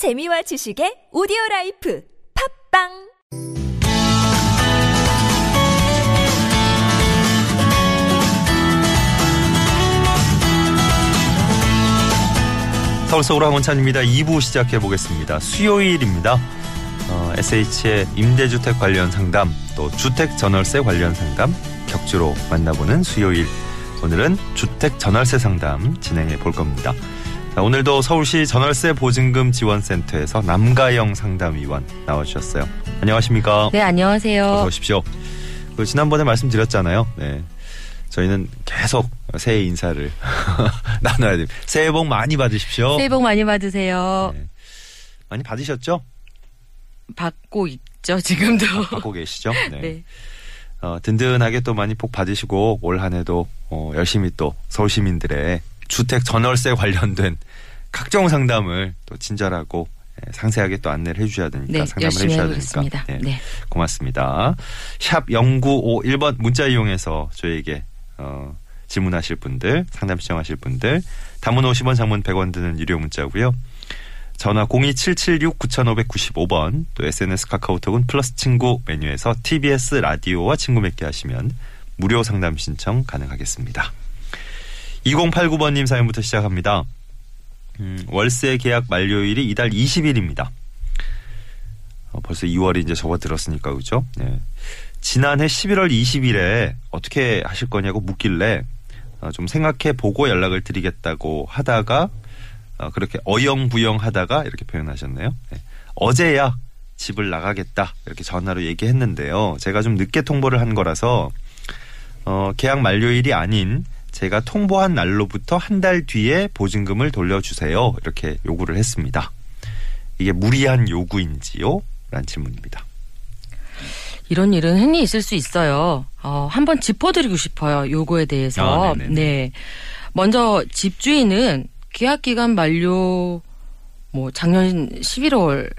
재미와 지식의 오디오 라이프 팟빵 서울 서울 황원찬입니다. 2부 시작해 보겠습니다. 수요일입니다. 어, SH의 임대주택 관련 상담, 또 주택 전월세 관련 상담 격주로 만나보는 수요일. 오늘은 주택 전월세 상담 진행해 볼 겁니다. 자, 오늘도 서울시 전월세 보증금 지원센터에서 남가영 상담위원 나와주셨어요. 안녕하십니까? 네, 안녕하세요. 어서 오십시오. 그 지난번에 말씀드렸잖아요. 네. 저희는 계속 새해 인사를 나눠야 됩니다. 새해 복 많이 받으십시오. 새해 복 많이 받으세요. 네. 많이 받으셨죠? 받고 있죠, 지금도. 받고 계시죠? 네. 네. 어, 든든하게 또 많이 복 받으시고 올 한 해도 어, 열심히 또 서울 시민들의 주택 전월세 관련된 각종 상담을 또 친절하고 예, 상세하게 또 안내를 해주셔야 되니까 네, 상담을 해주셔야 해보겠습니다. 되니까 네. 고맙습니다. 샵 0951번 문자 이용해서 저에게 어, 질문하실 분들 상담 신청하실 분들 단문 50원 장문 100원 드는 유료 문자고요. 전화 02776-9595번 또 SNS 카카오톡은 플러스 친구 메뉴에서 TBS 라디오와 친구 맺게 하시면 무료 상담 신청 가능하겠습니다. 2089번님 사연부터 시작합니다. 음, 월세 계약 만료일이 이달 20일입니다. 어, 벌써 2월이 이제 접어들었으니까 그죠? 네. 지난해 11월 20일에 어떻게 하실 거냐고 묻길래 어, 좀 생각해 보고 연락을 드리겠다고 하다가 어, 그렇게 어영부영 하다가 이렇게 표현하셨네요. 네. 어제야 집을 나가겠다 이렇게 전화로 얘기했는데요. 제가 좀 늦게 통보를 한 거라서 어, 계약 만료일이 아닌 제가 통보한 날로부터 한 달 뒤에 보증금을 돌려주세요. 이렇게 요구를 했습니다. 이게 무리한 요구인지요? 라는 질문입니다. 이런 일은 흔히 있을 수 있어요. 어, 한번 짚어드리고 싶어요. 요거에 대해서. 아. 네. 먼저 집주인은 계약 기간 만료 뭐 작년 11월부터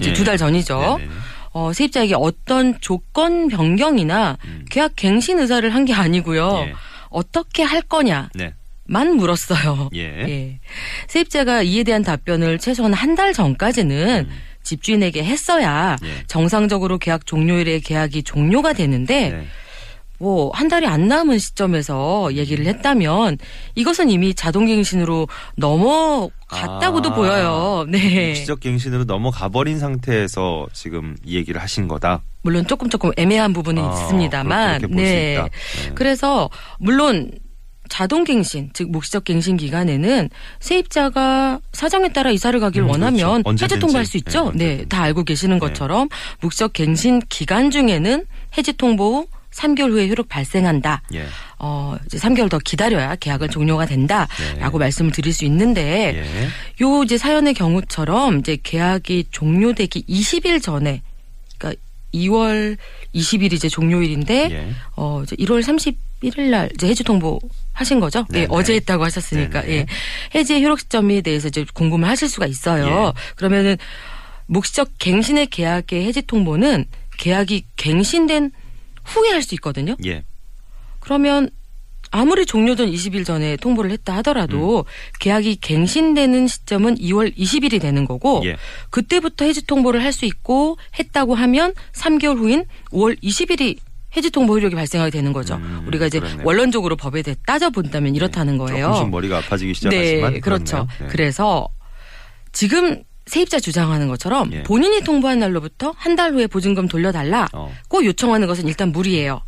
이제 예. 두달 전이죠. 네네. 어, 세입자에게 어떤 조건 변경이나 음. 계약 갱신 의사를 한 게 아니고요. 예. 어떻게 할 거냐. 네. 만 물었어요. 예. 예. 세입자가 이에 대한 답변을 최소한 한 달 전까지는 음. 집주인에게 했어야 예. 정상적으로 계약 종료일에 계약이 종료가 되는데 네. 뭐한 달이 안 남은 시점에서 얘기를 했다면 이것은 이미 자동갱신으로 넘어갔다고도 아, 보여요. 네. 시적 갱신으로 넘어가 버린 상태에서 지금 이 얘기를 하신 거다. 물론 조금 조금 애매한 부분은 아, 있습니다만. 네. 네. 그래서 물론 자동 갱신, 즉 묵시적 갱신 기간에는 세입자가 사정에 따라 이사를 가길 음, 원하면 그렇죠. 해지 통보할 수 있죠. 네, 네. 다 알고 계시는 것처럼 묵시적 갱신 기간 중에는 해지 통보 후 3개월 후에 효력 발생한다. 예. 어, 이제 3개월 더 기다려야 계약은 종료가 된다라고 말씀을 드릴 수 있는데 예. 요 이제 사연의 경우처럼 이제 계약이 종료되기 20일 전에 2월 20일이 이제 종료일인데 예. 어 이제 1월 31일 날 이제 해지 통보 하신 거죠? 네네. 예, 어제 했다고 하셨으니까 네네. 예. 해지의 효력 시점에 대해서 이제 궁금을 하실 수가 있어요. 예. 그러면은 묵시적 갱신의 계약의 해지 통보는 계약이 갱신된 후에 할 수 있거든요. 예. 그러면 아무리 종료전 20일 전에 통보를 했다 하더라도 음. 계약이 갱신되는 시점은 2월 20일이 되는 거고 예. 그때부터 해지 통보를 할 수 있고 했다고 하면 3개월 후인 5월 20일이 해지 통보 효력이 발생하게 되는 거죠. 음, 우리가 이제 그렇네요. 원론적으로 법에 대해 따져 본다면 이렇다는 거예요. 조금씩 머리가 아파지기 시작하지만 네, 그렇죠. 네. 그래서 지금 세입자 주장하는 것처럼 예. 본인이 통보한 날로부터 한 달 후에 보증금 돌려달라. 어. 고 요청하는 것은 일단 무리예요.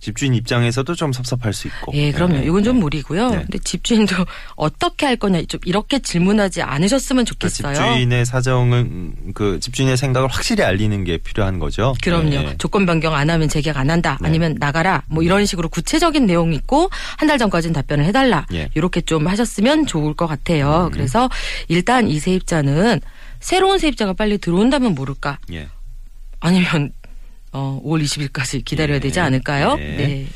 집주인 입장에서도 좀 섭섭할 수 있고. 예, 그럼요. 네. 이건 좀 네. 무리고요. 네. 근데 집주인도 어떻게 할 거냐 좀 이렇게 질문하지 않으셨으면 그러니까 좋겠어요. 집주인의 사정은 음, 그 집주인의 생각을 확실히 알리는 게 필요한 거죠. 그럼요. 네. 조건 변경 안 하면 재계약 안 한다. 네. 아니면 나가라. 뭐 이런 식으로 구체적인 내용이 있고 한 달 전까지는 답변을 해달라. 예. 음. 이렇게 좀 하셨으면 좋을 것 같아요. 그래서 일단 이 세입자는 새로운 세입자가 빨리 들어온다면 모를까. 예. 아니면 어 5월 20일까지 기다려야 예. 되지 않을까요? 네. 네.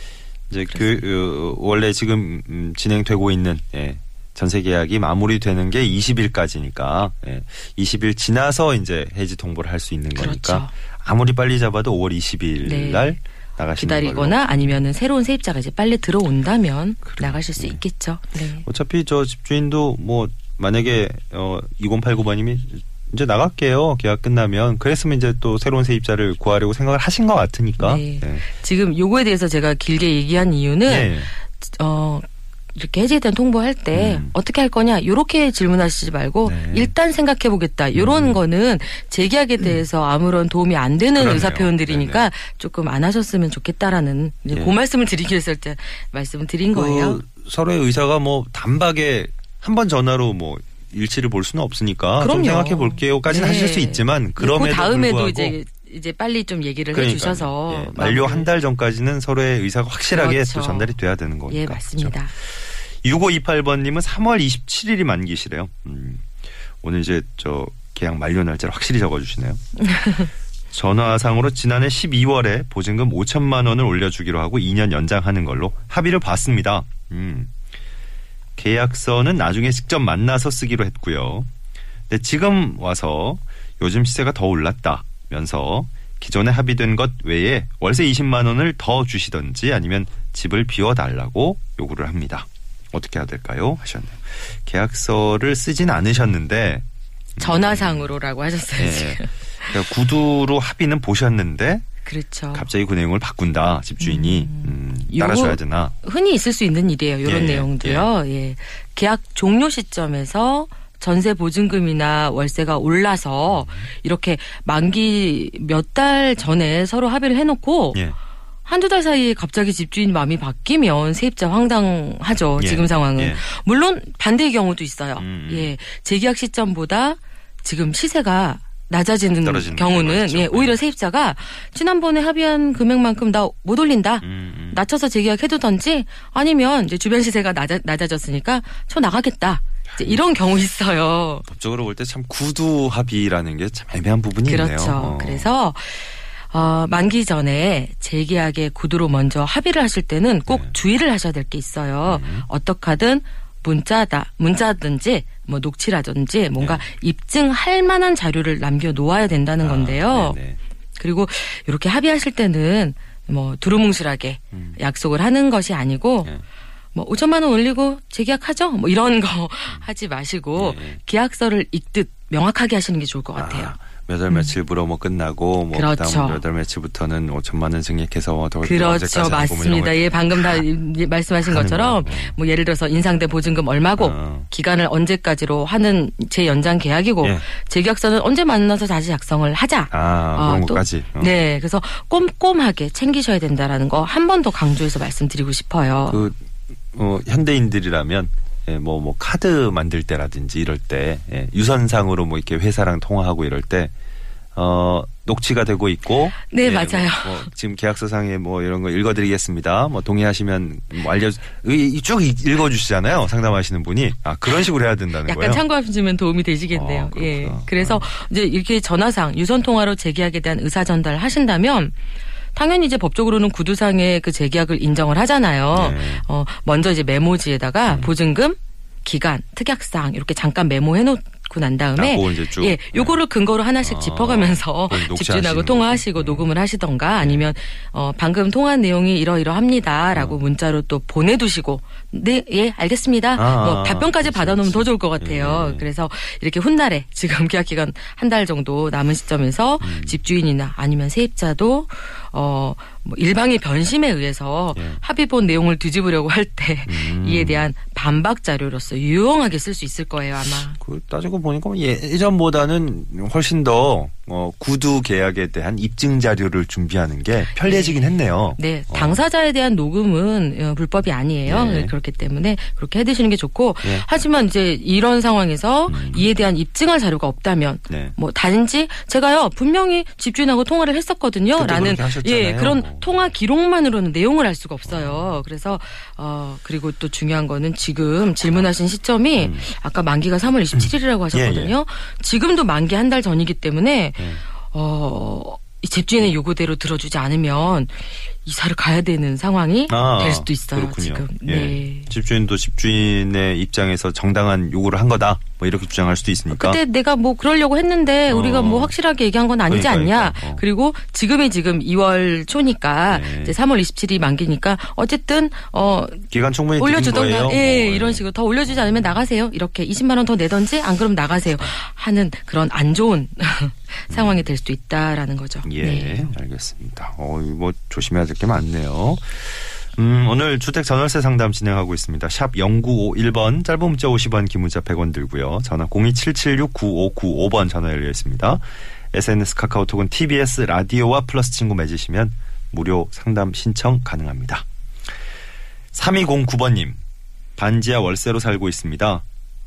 이제 그 어, 원래 지금 음, 진행되고 있는 예, 전세 계약이 마무리되는 게 20일까지니까 예, 20일 지나서 이제 해지 통보를 할 수 있는 거니까 그렇죠. 아무리 빨리 잡아도 5월 20일 네. 날 나가시는 걸로. 기다리거나 아니면은 새로운 세입자가 이제 빨리 들어온다면 그래요. 나가실 수 네. 있겠죠. 네. 어차피 저 집주인도 뭐 만약에 어 2089번님이 이제 나갈게요. 계약 끝나면 그랬으면 이제 또 새로운 세입자를 구하려고 생각을 하신 것 같으니까. 네. 예. 지금 요거에 대해서 제가 길게 얘기한 이유는 예. 어 이렇게 해지에 대한 통보할 때 음. 어떻게 할 거냐 요렇게 질문하시지 말고 네. 일단 생각해 보겠다 요런 음. 거는 재계약에 대해서 아무런 도움이 안 되는 그러네요. 의사 표현들이니까 조금 안 하셨으면 좋겠다라는 예. 그 말씀을 드리기 위해서 때 말씀을 드린 거예요. 그 서로의 의사가 뭐 단박에 한 번 전화로 뭐 일치를 볼 수는 없으니까 좀 그럼요. 생각해 볼게요까지는 네. 하실 수 있지만 그 그럼에도 다음에도 불구하고 이제 이제 빨리 좀 얘기를 그러니까요. 해주셔서 예, 만료 한 달 전까지는 서로의 의사가 확실하게 그렇죠. 또 전달이 돼야 되는 거니까. 예 맞습니다. 6528번님은 3월 27일이 만기시래요. 음, 오늘 이제 저 계약 만료 날짜를 확실히 적어주시네요. 전화상으로 지난해 12월에 보증금 5천만 원을 올려주기로 하고 2년 연장하는 걸로 합의를 봤습니다. 음. 계약서는 나중에 직접 만나서 쓰기로 했고요. 근데 지금 와서 요즘 시세가 더 올랐다면서 기존에 합의된 것 외에 월세 20만 원을 더 주시던지 아니면 집을 비워달라고 요구를 합니다. 어떻게 해야 될까요? 하셨네요. 계약서를 쓰진 않으셨는데 전화상으로라고 하셨어요 예. 지금. 그러니까 구두로 합의는 보셨는데 그렇죠. 갑자기 그 내용을 바꾼다 집주인이 음, 요거- 따라줘야 되나? 흔히 있을 수 있는 일이에요. 이런 예, 내용도요. 예. 계약 종료 시점에서 전세 보증금이나 월세가 올라서 이렇게 만기 몇 달 전에 서로 합의를 해놓고 예. 한두 달 사이에 갑자기 집주인 마음이 바뀌면 세입자 황당하죠. 예, 지금 상황은. 예. 물론 반대의 경우도 있어요. 음, 음. 예. 재계약 시점보다 지금 시세가 낮아지는 경우는. 예, 오히려 네. 세입자가 지난번에 합의한 금액만큼 나 못 올린다. 음, 음. 낮춰서 재계약해두던지 아니면 이제 주변 시세가 낮아, 낮아졌으니까 저 나가겠다. 이제 이런 경우 있어요. 법적으로 볼 때 참 구두 합의라는 게 참 애매한 부분이 있네요. 그렇죠. 어. 그래서 어, 만기 전에 재계약의 구두로 먼저 합의를 하실 때는 꼭 네. 주의를 하셔야 될 게 있어요. 음. 어떻게 하든 문자다, 문자든지 뭐 녹취라든지 뭔가 네. 입증할 만한 자료를 남겨 놓아야 된다는 아, 건데요. 네네. 그리고 이렇게 합의하실 때는 뭐 두루뭉실하게 음. 약속을 하는 것이 아니고 예. 뭐 5천만 원 올리고 재계약하죠. 뭐 이런 거 하지 마시고 예, 예. 계약서를 읽듯 명확하게 하시는 게 좋을 것 같아요. 몇월 며칠부로 뭐 끝나고 뭐 그렇죠. 그다음 몇월 며칠부터는 5천만 원 증액해서 뭐더 그렇죠. 뭐 맞습니다. 거 예, 방금 다 이- 말씀하신 것처럼 거예요. 뭐 예를 들어서 인상대 보증금 얼마고 어. 기간을 언제까지로 하는 재연장 계약이고 예. 재계약서는 언제 만나서 다시 작성을 하자. 아 어, 그런 또- 것까지. 어. 네, 그래서 꼼꼼하게 챙기셔야 된다라는 거 한 번 더 강조해서 말씀드리고 싶어요. 그 어, 현대인들이라면 예, 뭐, 뭐, 카드 만들 때라든지 이럴 때, 예, 유선상으로 뭐 이렇게 회사랑 통화하고 이럴 때, 어, 녹취가 되고 있고. 네, 예, 맞아요. 뭐, 뭐 지금 계약서상에 뭐 이런 거 읽어드리겠습니다. 뭐 동의하시면 뭐 알려, 쭉 읽어주시잖아요. 상담하시는 분이. 아, 그런 식으로 해야 된다는 약간 거예요. 참고하시면 도움이 되시겠네요. 어, 그렇구나. 예. 그래서 이제 이렇게 전화상 유선 통화로 재계약에 대한 의사 전달을 하신다면 당연히 이제 법적으로는 구두상의 그 재계약을 인정을 하잖아요. 네. 어, 먼저 이제 메모지에다가 보증금, 기간, 특약상 이렇게 잠깐 메모해 놓 고 난 다음에 아. 예, 요거를 근거로 하나씩 아, 짚어가면서 녹취하시는 집주인하고 통화하시고. 음. 녹음을 하시던가 아니면 어 방금 통화한 내용이 이러이러합니다라고 어. 문자로 또 보내두시고 네 예 알겠습니다 아, 뭐 답변까지 그렇지, 받아놓으면 더 그렇지. 좋을 것 같아요. 예. 그래서 이렇게 훗날에 지금 계약 기간 한 달 정도 남은 시점에서 음. 집주인이나 아니면 세입자도 어 뭐 일방의 변심에 의해서 예. 합의본 내용을 뒤집으려고 할때 음. 이에 대한 반박 자료로서 유용하게 쓸 수 있을 거예요 아마. 그 따지고 보니까 뭐 예전보다는 훨씬 더 어, 구두 계약에 대한 입증 자료를 준비하는 게 편리해지긴 했네요. 네, 어. 당사자에 대한 녹음은 어, 불법이 아니에요. 네. 그렇기 때문에 그렇게 해두시는 게 좋고, 네. 하지만 이제 이런 상황에서 음. 이에 대한 입증할 자료가 없다면, 네. 뭐 단지 제가요 분명히 집주인하고 통화를 했었거든요.라는. 예 그런 뭐. 통화 기록만으로는 내용을 알 수가 없어요. 그래서 어 그리고 또 중요한 거는 지금 질문하신 시점이 음. 아까 만기가 3월 27일이라고 하셨거든요. 지금도 만기 한 달 전이기 때문에 예. 어, 이 집주인의 요구대로 들어주지 않으면 이사를 가야 되는 상황이 아, 될 수도 있어요. 그렇군요. 지금. 예. 네. 집주인도 집주인의 입장에서 정당한 요구를 한 거다. 뭐 이렇게 주장할 수도 있으니까. 그때 내가 뭐 그러려고 했는데 어. 우리가 뭐 확실하게 얘기한 건 아니지 그러니까, 않냐. 그러니까. 어. 그리고 지금이 지금 2월 초니까 네. 이제 3월 27일이 만기니까 어쨌든 어 기간 충분히 올려주던가. 예 뭐, 이런 식으로 더 올려주지 않으면 나가세요 이렇게 20만 원 더 내던지 안 그러면 나가세요 하는 그런 안 좋은 상황이 될 수도 있다라는 거죠. 예, 네. 알겠습니다. 어, 이거 뭐 조심해야 될 게 많네요. 음, 오늘 주택 전월세 상담 진행하고 있습니다. 샵 0951번, 짧은 문자 50원, 긴 문자 100원 들고요. 전화 027769595번 전화 열려 있습니다. SNS 카카오톡은 TBS 라디오와 플러스 친구 맺으시면 무료 상담 신청 가능합니다. 3209번님, 반지하 월세로 살고 있습니다.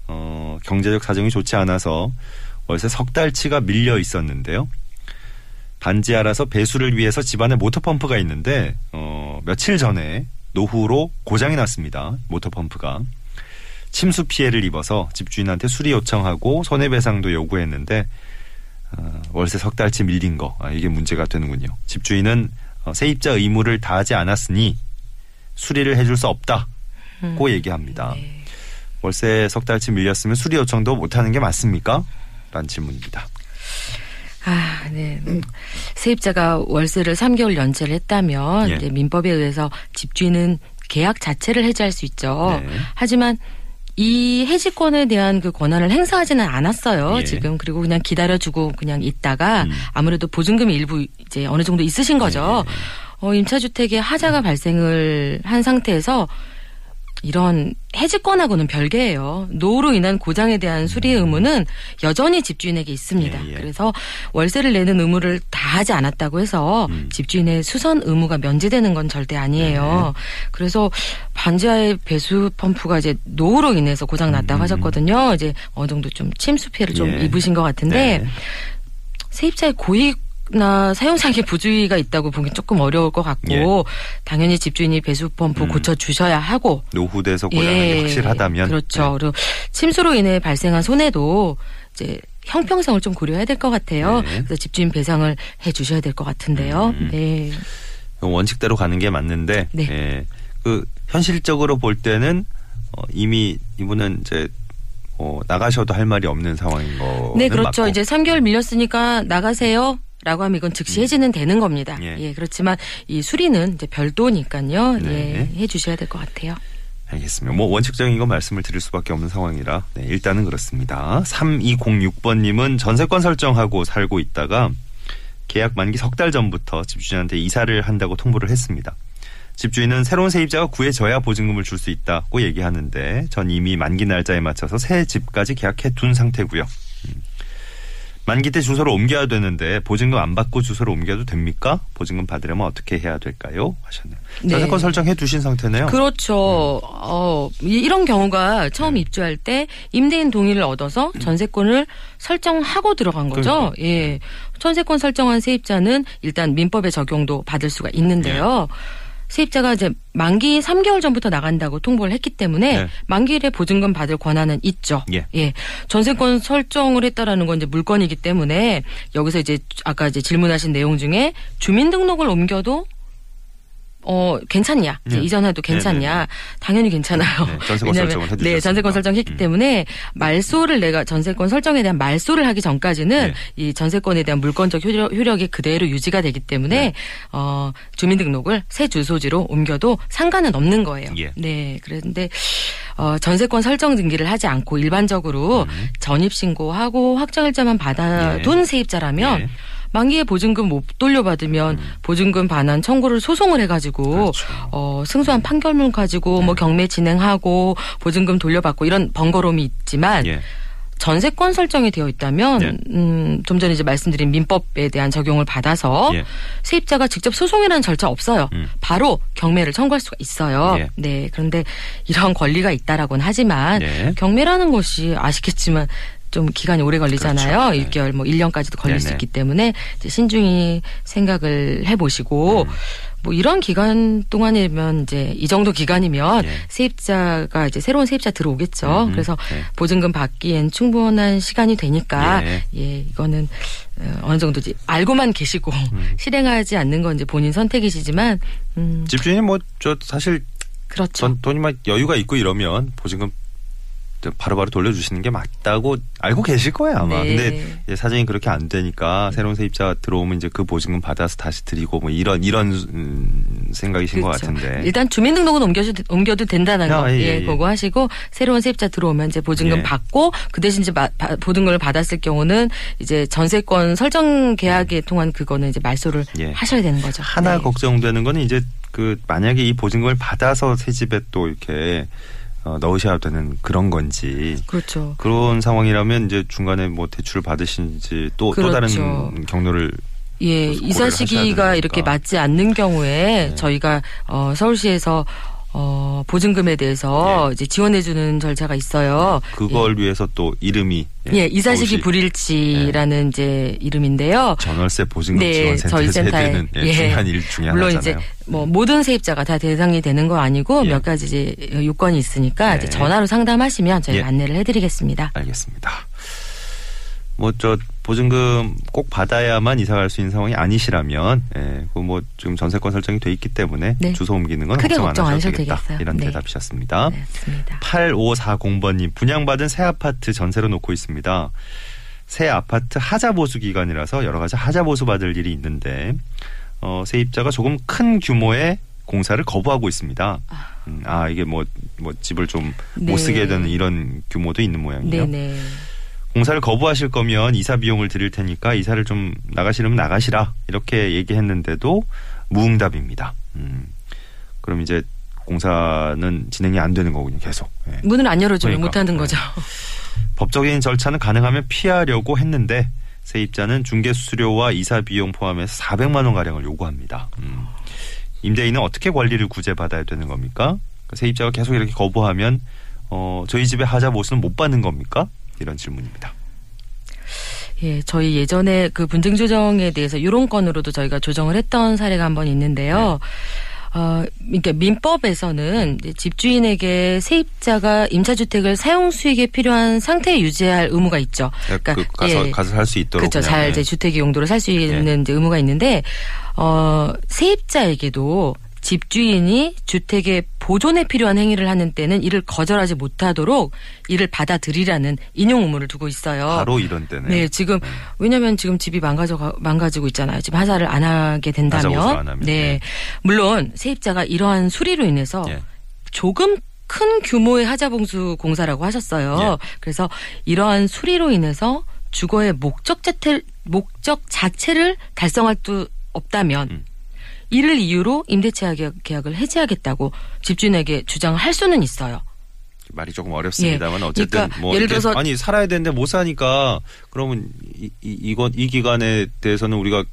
어, 경제적 사정이 좋지 않아서 월세 석 달치가 밀려 있었는데요. 반지하라서 배수를 위해서 집안에 모터펌프가 있는데 어, 며칠 전에 노후로 고장이 났습니다. 모터펌프가 침수 피해를 입어서 집주인한테 수리 요청하고 손해배상도 요구했는데 어, 월세 석 달치 밀린 거 아, 이게 문제가 되는군요. 집주인은 어, 세입자 의무를 다하지 않았으니 수리를 해줄 수 없다고 음. 얘기합니다. 네. 월세 석 달치 밀렸으면 수리 요청도 못하는 게 맞습니까? 라는 질문입니다. 아, 네. 음. 세입자가 월세를 3개월 연체를 했다면 예. 이제 민법에 의해서 집주인은 계약 자체를 해지할 수 있죠. 네. 하지만 이 해지권에 대한 그 권한을 행사하지는 않았어요. 예. 지금 그리고 그냥 기다려주고 그냥 있다가 음. 아무래도 보증금이 일부 이제 어느 정도 있으신 거죠. 네. 어, 임차주택에 하자가 발생을 한 상태에서 이런 해지권하고는 별개예요. 노후로 인한 고장에 대한 수리 의무는 여전히 집주인에게 있습니다. 예, 예. 그래서 월세를 내는 의무를 다 하지 않았다고 해서 음. 집주인의 수선 의무가 면제되는 건 절대 아니에요. 그래서 반지하의 배수 펌프가 이제 노후로 인해서 고장 났다고 음. 하셨거든요. 이제 어느 정도 좀 침수 피해를 좀 예. 입으신 것 같은데 네. 세입자의 고익 나 사용상의 부주의가 있다고 보기 조금 어려울 것 같고 예. 당연히 집주인이 배수 펌프 음. 고쳐 주셔야 하고 노후돼서 고장이 예, 확실하다면 그렇죠. 네. 그리고 침수로 인해 발생한 손해도 이제 형평성을 좀 고려해야 될 것 같아요. 네. 그래서 집주인 배상을 해 주셔야 될 것 같은데요. 음. 네. 원칙대로 가는 게 맞는데 네. 예, 그 현실적으로 볼 때는 어, 이미 이분은 이제 어, 나가셔도 할 말이 없는 상황인 거. 네, 그렇죠. 이제 3개월 밀렸으니까 나가세요. 라고 하면 이건 즉시 해지는 되는 겁니다. 음. 예. 예. 그렇지만 이 수리는 이제 별도니까요. 네. 예, 해 주셔야 될 것 같아요. 알겠습니다. 뭐 원칙적인 건 말씀을 드릴 수밖에 없는 상황이라 네, 일단은 그렇습니다. 3206번님은 전세권 설정하고 살고 있다가 계약 만기 석 달 전부터 집주인한테 이사를 한다고 통보를 했습니다. 집주인은 새로운 세입자가 구해져야 보증금을 줄 수 있다고 얘기하는데 전 이미 만기 날짜에 맞춰서 새 집까지 계약해 둔 상태고요. 음. 만기 때 주소를 옮겨야 되는데 보증금 안 받고 주소를 옮겨도 됩니까? 보증금 받으려면 어떻게 해야 될까요? 하셨네요. 네. 전세권 설정해 두신 상태네요. 그렇죠. 어, 이- 이런 경우가 처음 네. 입주할 때 임대인 동의를 얻어서 전세권을 설정하고 들어간 거죠. 그러니까. 예. 전세권 설정한 세입자는 일단 민법의 적용도 받을 수가 있는데요. 네. 세입자가 이제 만기 3개월 전부터 나간다고 통보를 했기 때문에 네. 만기일에 보증금 받을 권한은 있죠. 예. 전세권 설정을 했다라는 건 이제 물건이기 때문에 여기서 이제 아까 이제 질문하신 내용 중에 주민등록을 옮겨도 어 괜찮냐 네. 이전해도 괜찮냐 당연히 괜찮아요. 네, 전세권 설정을. 네 전세권 설정했기 음. 때문에 말소를 내가 전세권 설정에 대한 말소를 하기 전까지는 네. 이 전세권에 대한 물건적 효력, 효력 이 그대로 유지가 되기 때문에 네. 어 주민등록을 새 주소지로 옮겨도 상관은 없는 거예요. 예. 네 그런데 어 전세권 설정 등기를 하지 않고 일반적으로 음. 전입 신고하고 확정일자만 받아둔 예. 세입자라면 예. 만기에 보증금 못 돌려받으면 보증금 반환 청구를 소송을 해가지고 음. 그렇죠. 어, 승소한 판결문 가지고 뭐 경매 진행하고 보증금 돌려받고 이런 번거로움이 있지만 예. 전세권 설정이 되어 있다면 네. 음, 좀 전에 이제 말씀드린 민법에 대한 적용을 받아서 예. 세입자가 직접 소송이라는 절차 없어요. 음. 바로 경매를 청구할 수가 있어요. 예. 네. 그런데 이런 권리가 있다라고는 하지만 네. 경매라는 것이 아시겠지만 좀 기간이 오래 걸리잖아요. 그렇죠. 네. 6개월 뭐 1년까지도 걸릴 수 네네. 있기 때문에 신중히 생각을 해 보시고 음. 뭐 이런 기간 동안이면 이제 이 정도 기간이면 예. 세입자가 이제 새로운 세입자 들어오겠죠. 음, 그래서 네. 보증금 받기엔 충분한 시간이 되니까 예. 예, 이거는 어, 어느 정도지 알고만 계시고 음. 실행하지 않는 건 이제 본인 선택이시지만 음 집주인이 뭐 저 사실 그렇죠. 전 돈이 막 여유가 있고 이러면 보증금 저 바로바로 돌려주시는 게 맞다고 알고 계실 거예요 아마. 네. 근데 사정이 그렇게 안 되니까 새로운 세입자 들어오면 이제 그 보증금 받아서 다시 드리고 뭐 이런 이런 음, 생각이신 것 그렇죠. 같은데. 일단 주민등록은 옮겨도, 옮겨도 된다는 아, 거, 예, 예, 예. 그거 하시고, 새로운 세입자 들어오면 이제 보증금 예. 받고, 그 대신 이제 보증금을 받았을 경우는 이제 전세권 설정 계약에 통한 그거는 이제 말소를 예. 하셔야 되는 거죠. 하나 네. 걱정되는 거는 이제 그 만약에 이 보증금을 받아서 새 집에 또 이렇게 어, 넣으셔야 되는 그런 건지 그렇죠. 그런 상황이라면 이제 중간에 뭐 대출을 받으신지 또또 다른 그렇죠. 경로를 예, 이사 시기가. 이렇게 맞지 않는 경우에 네. 저희가 어 서울시에서 어 보증금에 대해서 예. 이제 지원해 주는 절차가 있어요. 그걸 위해서 또 이름이 예, 이사시기 서울시 불일치라는 이제 이름인데요. 전월세 보증금 네, 지원센터에서 저희 센터에, 예, 예. 중요한 일 중에 물론 하나잖아요. 이제 뭐 모든 세입자가 다 대상이 되는 거 아니고 예. 몇 가지 이제 요건이 있으니까 네. 이제 전화로 상담하시면 저희가 예. 안내를 해드리겠습니다. 알겠습니다. 뭐 저 보증금 꼭 받아야만 이사 갈 수 있는 상황이 아니시라면 예, 그뭐 지금 전세권 설정이 돼 있기 때문에 네. 주소 옮기는 건 걱정 안 걱정 안 하셔도 되겠다. 되겠어요. 이런 네. 대답이셨습니다. 네, 맞습니다. 8540번 님 분양받은 새 아파트 전세로 놓고 있습니다. 새 아파트 하자 보수 기간이라서 여러 가지 하자 보수 받을 일이 있는데 어, 세입자가 조금 큰 규모의 공사를 거부하고 있습니다. 음, 아 이게 뭐 뭐 집을 좀못 네. 쓰게 되는 이런 규모도 있는 모양이에요. 네네. 공사를 거부하실 거면 이사 비용을 드릴 테니까 이사를 좀 나가시려면 나가시라 이렇게 얘기했는데도 무응답입니다. 음, 그럼 이제 공사는 진행이 안 되는 거군요. 계속. 예. 문을 안 열어주면 그러니까. 못하는 네. 거죠. 법적인 절차는 가능하면 피하려고 했는데 세입자는 중개 수수료와 이사 비용 포함해서 400만 원 가량을 요구합니다. 음. 임대인은 어떻게 관리를 구제받아야 되는 겁니까? 그 세입자가 계속 이렇게 거부하면 어, 저희 집의 하자 보수는 못 받는 겁니까? 이런 질문입니다. 예, 저희 예전에 그 분쟁 조정에 대해서 이런 건으로도 저희가 조정을 했던 사례가 한 번 있는데요. 네. 어, 그러니까 민법에서는 집주인에게 세입자가 임차주택을 사용 수익에 필요한 상태에 유지할 의무가 있죠. 그러니까 그 가서 예. 가서 살 수 있도록 그렇죠. 잘 예. 이제 주택의 용도로 살 수 있는 이제 의무가 있는데 어 세입자에게도 집주인이 주택의 보존에 필요한 행위를 하는 때는 이를 거절하지 못하도록 이를 받아들이라는 인용 의무를 두고 있어요. 바로 이런 때네. 네, 지금 왜냐하면 지금 집이 망가져 망가지고 있잖아요. 지금 하사를 안 하게 된다면, 안 하면, 네, 네. 물론 세입자가 이러한 수리로 인해서 예. 조금 큰 규모의 하자봉수 공사라고 하셨어요. 예. 그래서 이러한 수리로 인해서 주거의 목적 자체 목적 자체를 달성할 수 없다면 음. 이를 이유로 임대차 계약- 계약을 해지하겠다고 집주인에게 주장할 수는 있어요. 말이 조금 어렵습니다만 예. 어쨌든 그러니까 뭐 예를 들어서- 아니 살아야 되는데 못 사니까 그러면 이, 이 이거 이 기간에 대해서는 우리가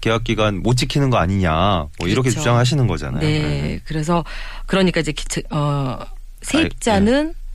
계약 기간 못 지키는 거 아니냐 뭐 이렇게 그렇죠. 주장하시는 거잖아요. 네. 그래서 그러니까 이제 기- 어 세입자는 예.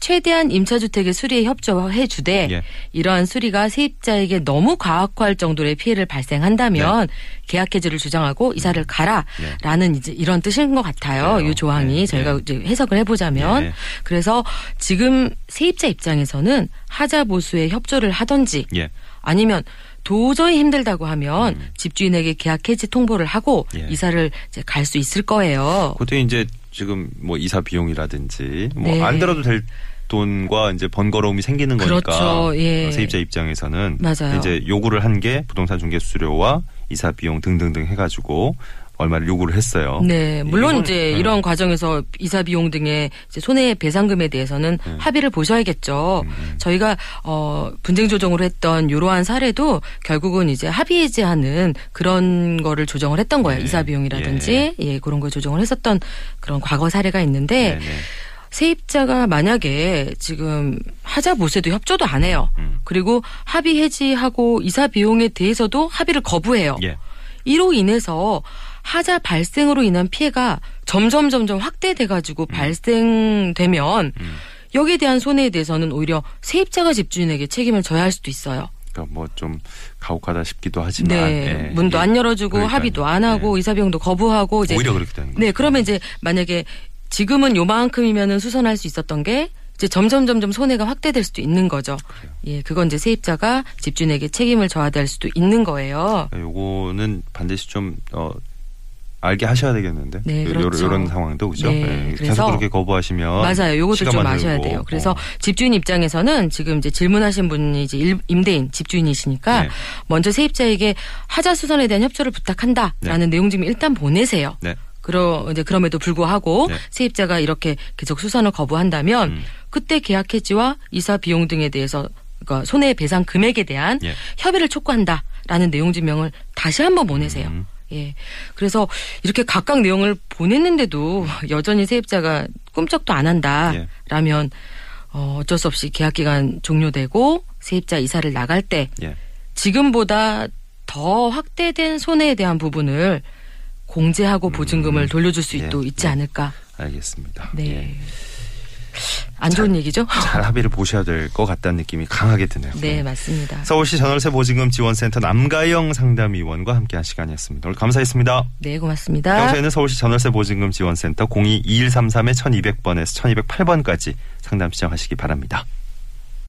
최대한 임차주택의 수리에 협조해 주되 예. 이러한 수리가 세입자에게 너무 과학화할 정도의 피해를 발생한다면 계약 해지를 주장하고 이사를 가라라는 이제 이런 뜻인 것 같아요. 네. 이 조항이 네. 저희가 네. 이제 해석을 해보자면 예. 그래서 지금 세입자 입장에서는 하자 보수에 협조를 하던지 예. 아니면 도저히 힘들다고 하면 음. 집주인에게 계약 해지 통보를 하고 예. 이사를 이제 갈 수 있을 거예요. 그것도 이제 지금 뭐 이사 비용이라든지 뭐 네. 안 들어도 될 돈과 이제 번거로움이 생기는 거니까 그렇죠. 예. 어, 세입자 입장에서는 맞아요. 이제 요구를 한 게 부동산 중개 수수료와 이사 비용 등등등 해가지고 얼마를 요구를 했어요. 네, 물론 이건- 이제 네. 이런 과정에서 이사 비용 등의 이제 손해 배상금에 대해서는 네. 합의를 보셔야겠죠. 음. 저희가 어 분쟁 조정을 했던 이러한 사례도 결국은 이제 합의 해지하는 그런 거를 조정을 했던 거예요. 네. 이사 비용이라든지 예. 그런 걸 조정을 했었던 그런 과거 사례가 있는데. 세입자가 만약에 지금 하자 보세도 협조도 안 해요. 음. 그리고 합의 해지하고 이사 비용에 대해서도 합의를 거부해요. 예. 이로 인해서 하자 발생으로 인한 피해가 점점 점점 확대돼 가지고 발생되면 음. 여기에 대한 손해에 대해서는 오히려 세입자가 집주인에게 책임을 져야 할 수도 있어요. 그러니까 뭐 좀 가혹하다 싶기도 하지만 네. 예, 문도 이게 안 열어주고 그러니까요. 합의도 안 하고 예. 이사 비용도 거부하고 이제 오히려 그렇게 되는 거죠. 네, 그러면 이제 만약에 지금은 요만큼이면은 수선할 수 있었던 게 이제 점점 점점 손해가 확대될 수도 있는 거죠. 예, 그건 이제 세입자가 집주인에게 책임을 져야 될 수도 있는 거예요. 네, 요거는 반드시 좀 어, 알게 하셔야 되겠는데. 네, 요- 그렇죠. 요 런 상황도 그죠. 네, 예, 그래서- 계속 그렇게 거부하시면 맞아요. 요것도 좀 아셔야. 돼요. 그래서 어. 집주인 입장에서는 지금 이제 질문하신 분이 이제 일- 임대인 집주인이시니까 네. 먼저 세입자에게 하자 수선에 대한 협조를 부탁한다라는 내용 좀 일단 보내세요. 네. 그러 이제 그럼에도 불구하고 네. 세입자가 이렇게 계속 수선을 거부한다면 음. 그때 계약 해지와 이사 비용 등에 대해서 그러니까 손해배상 금액에 대한 예. 협의를 촉구한다라는 내용 증명을 다시 한번 보내세요. 음. 예. 그래서 이렇게 각각 내용을 보냈는데도 여전히 세입자가 꿈쩍도 안 예. 한다라면 어, 어쩔 수 없이 계약 기간 종료되고 세입자 이사를 나갈 때 예. 지금보다 더 확대된 손해에 대한 부분을 공제하고 보증금을 돌려줄 수 예, 도 있지 예. 않을까. 알겠습니다. 네. 예. 안 좋은 얘기죠? 잘 합의를 보셔야 될 것 같다는 느낌이 강하게 드네요. 네, 맞습니다. 서울시 전월세 보증금 지원센터 남가영 상담위원과 함께한 시간이었습니다. 오늘 감사했습니다. 네, 고맙습니다. 평소에는 서울시 전월세 보증금 지원센터 02-2133-1200번에서 1208번까지 상담 시청하시기 바랍니다.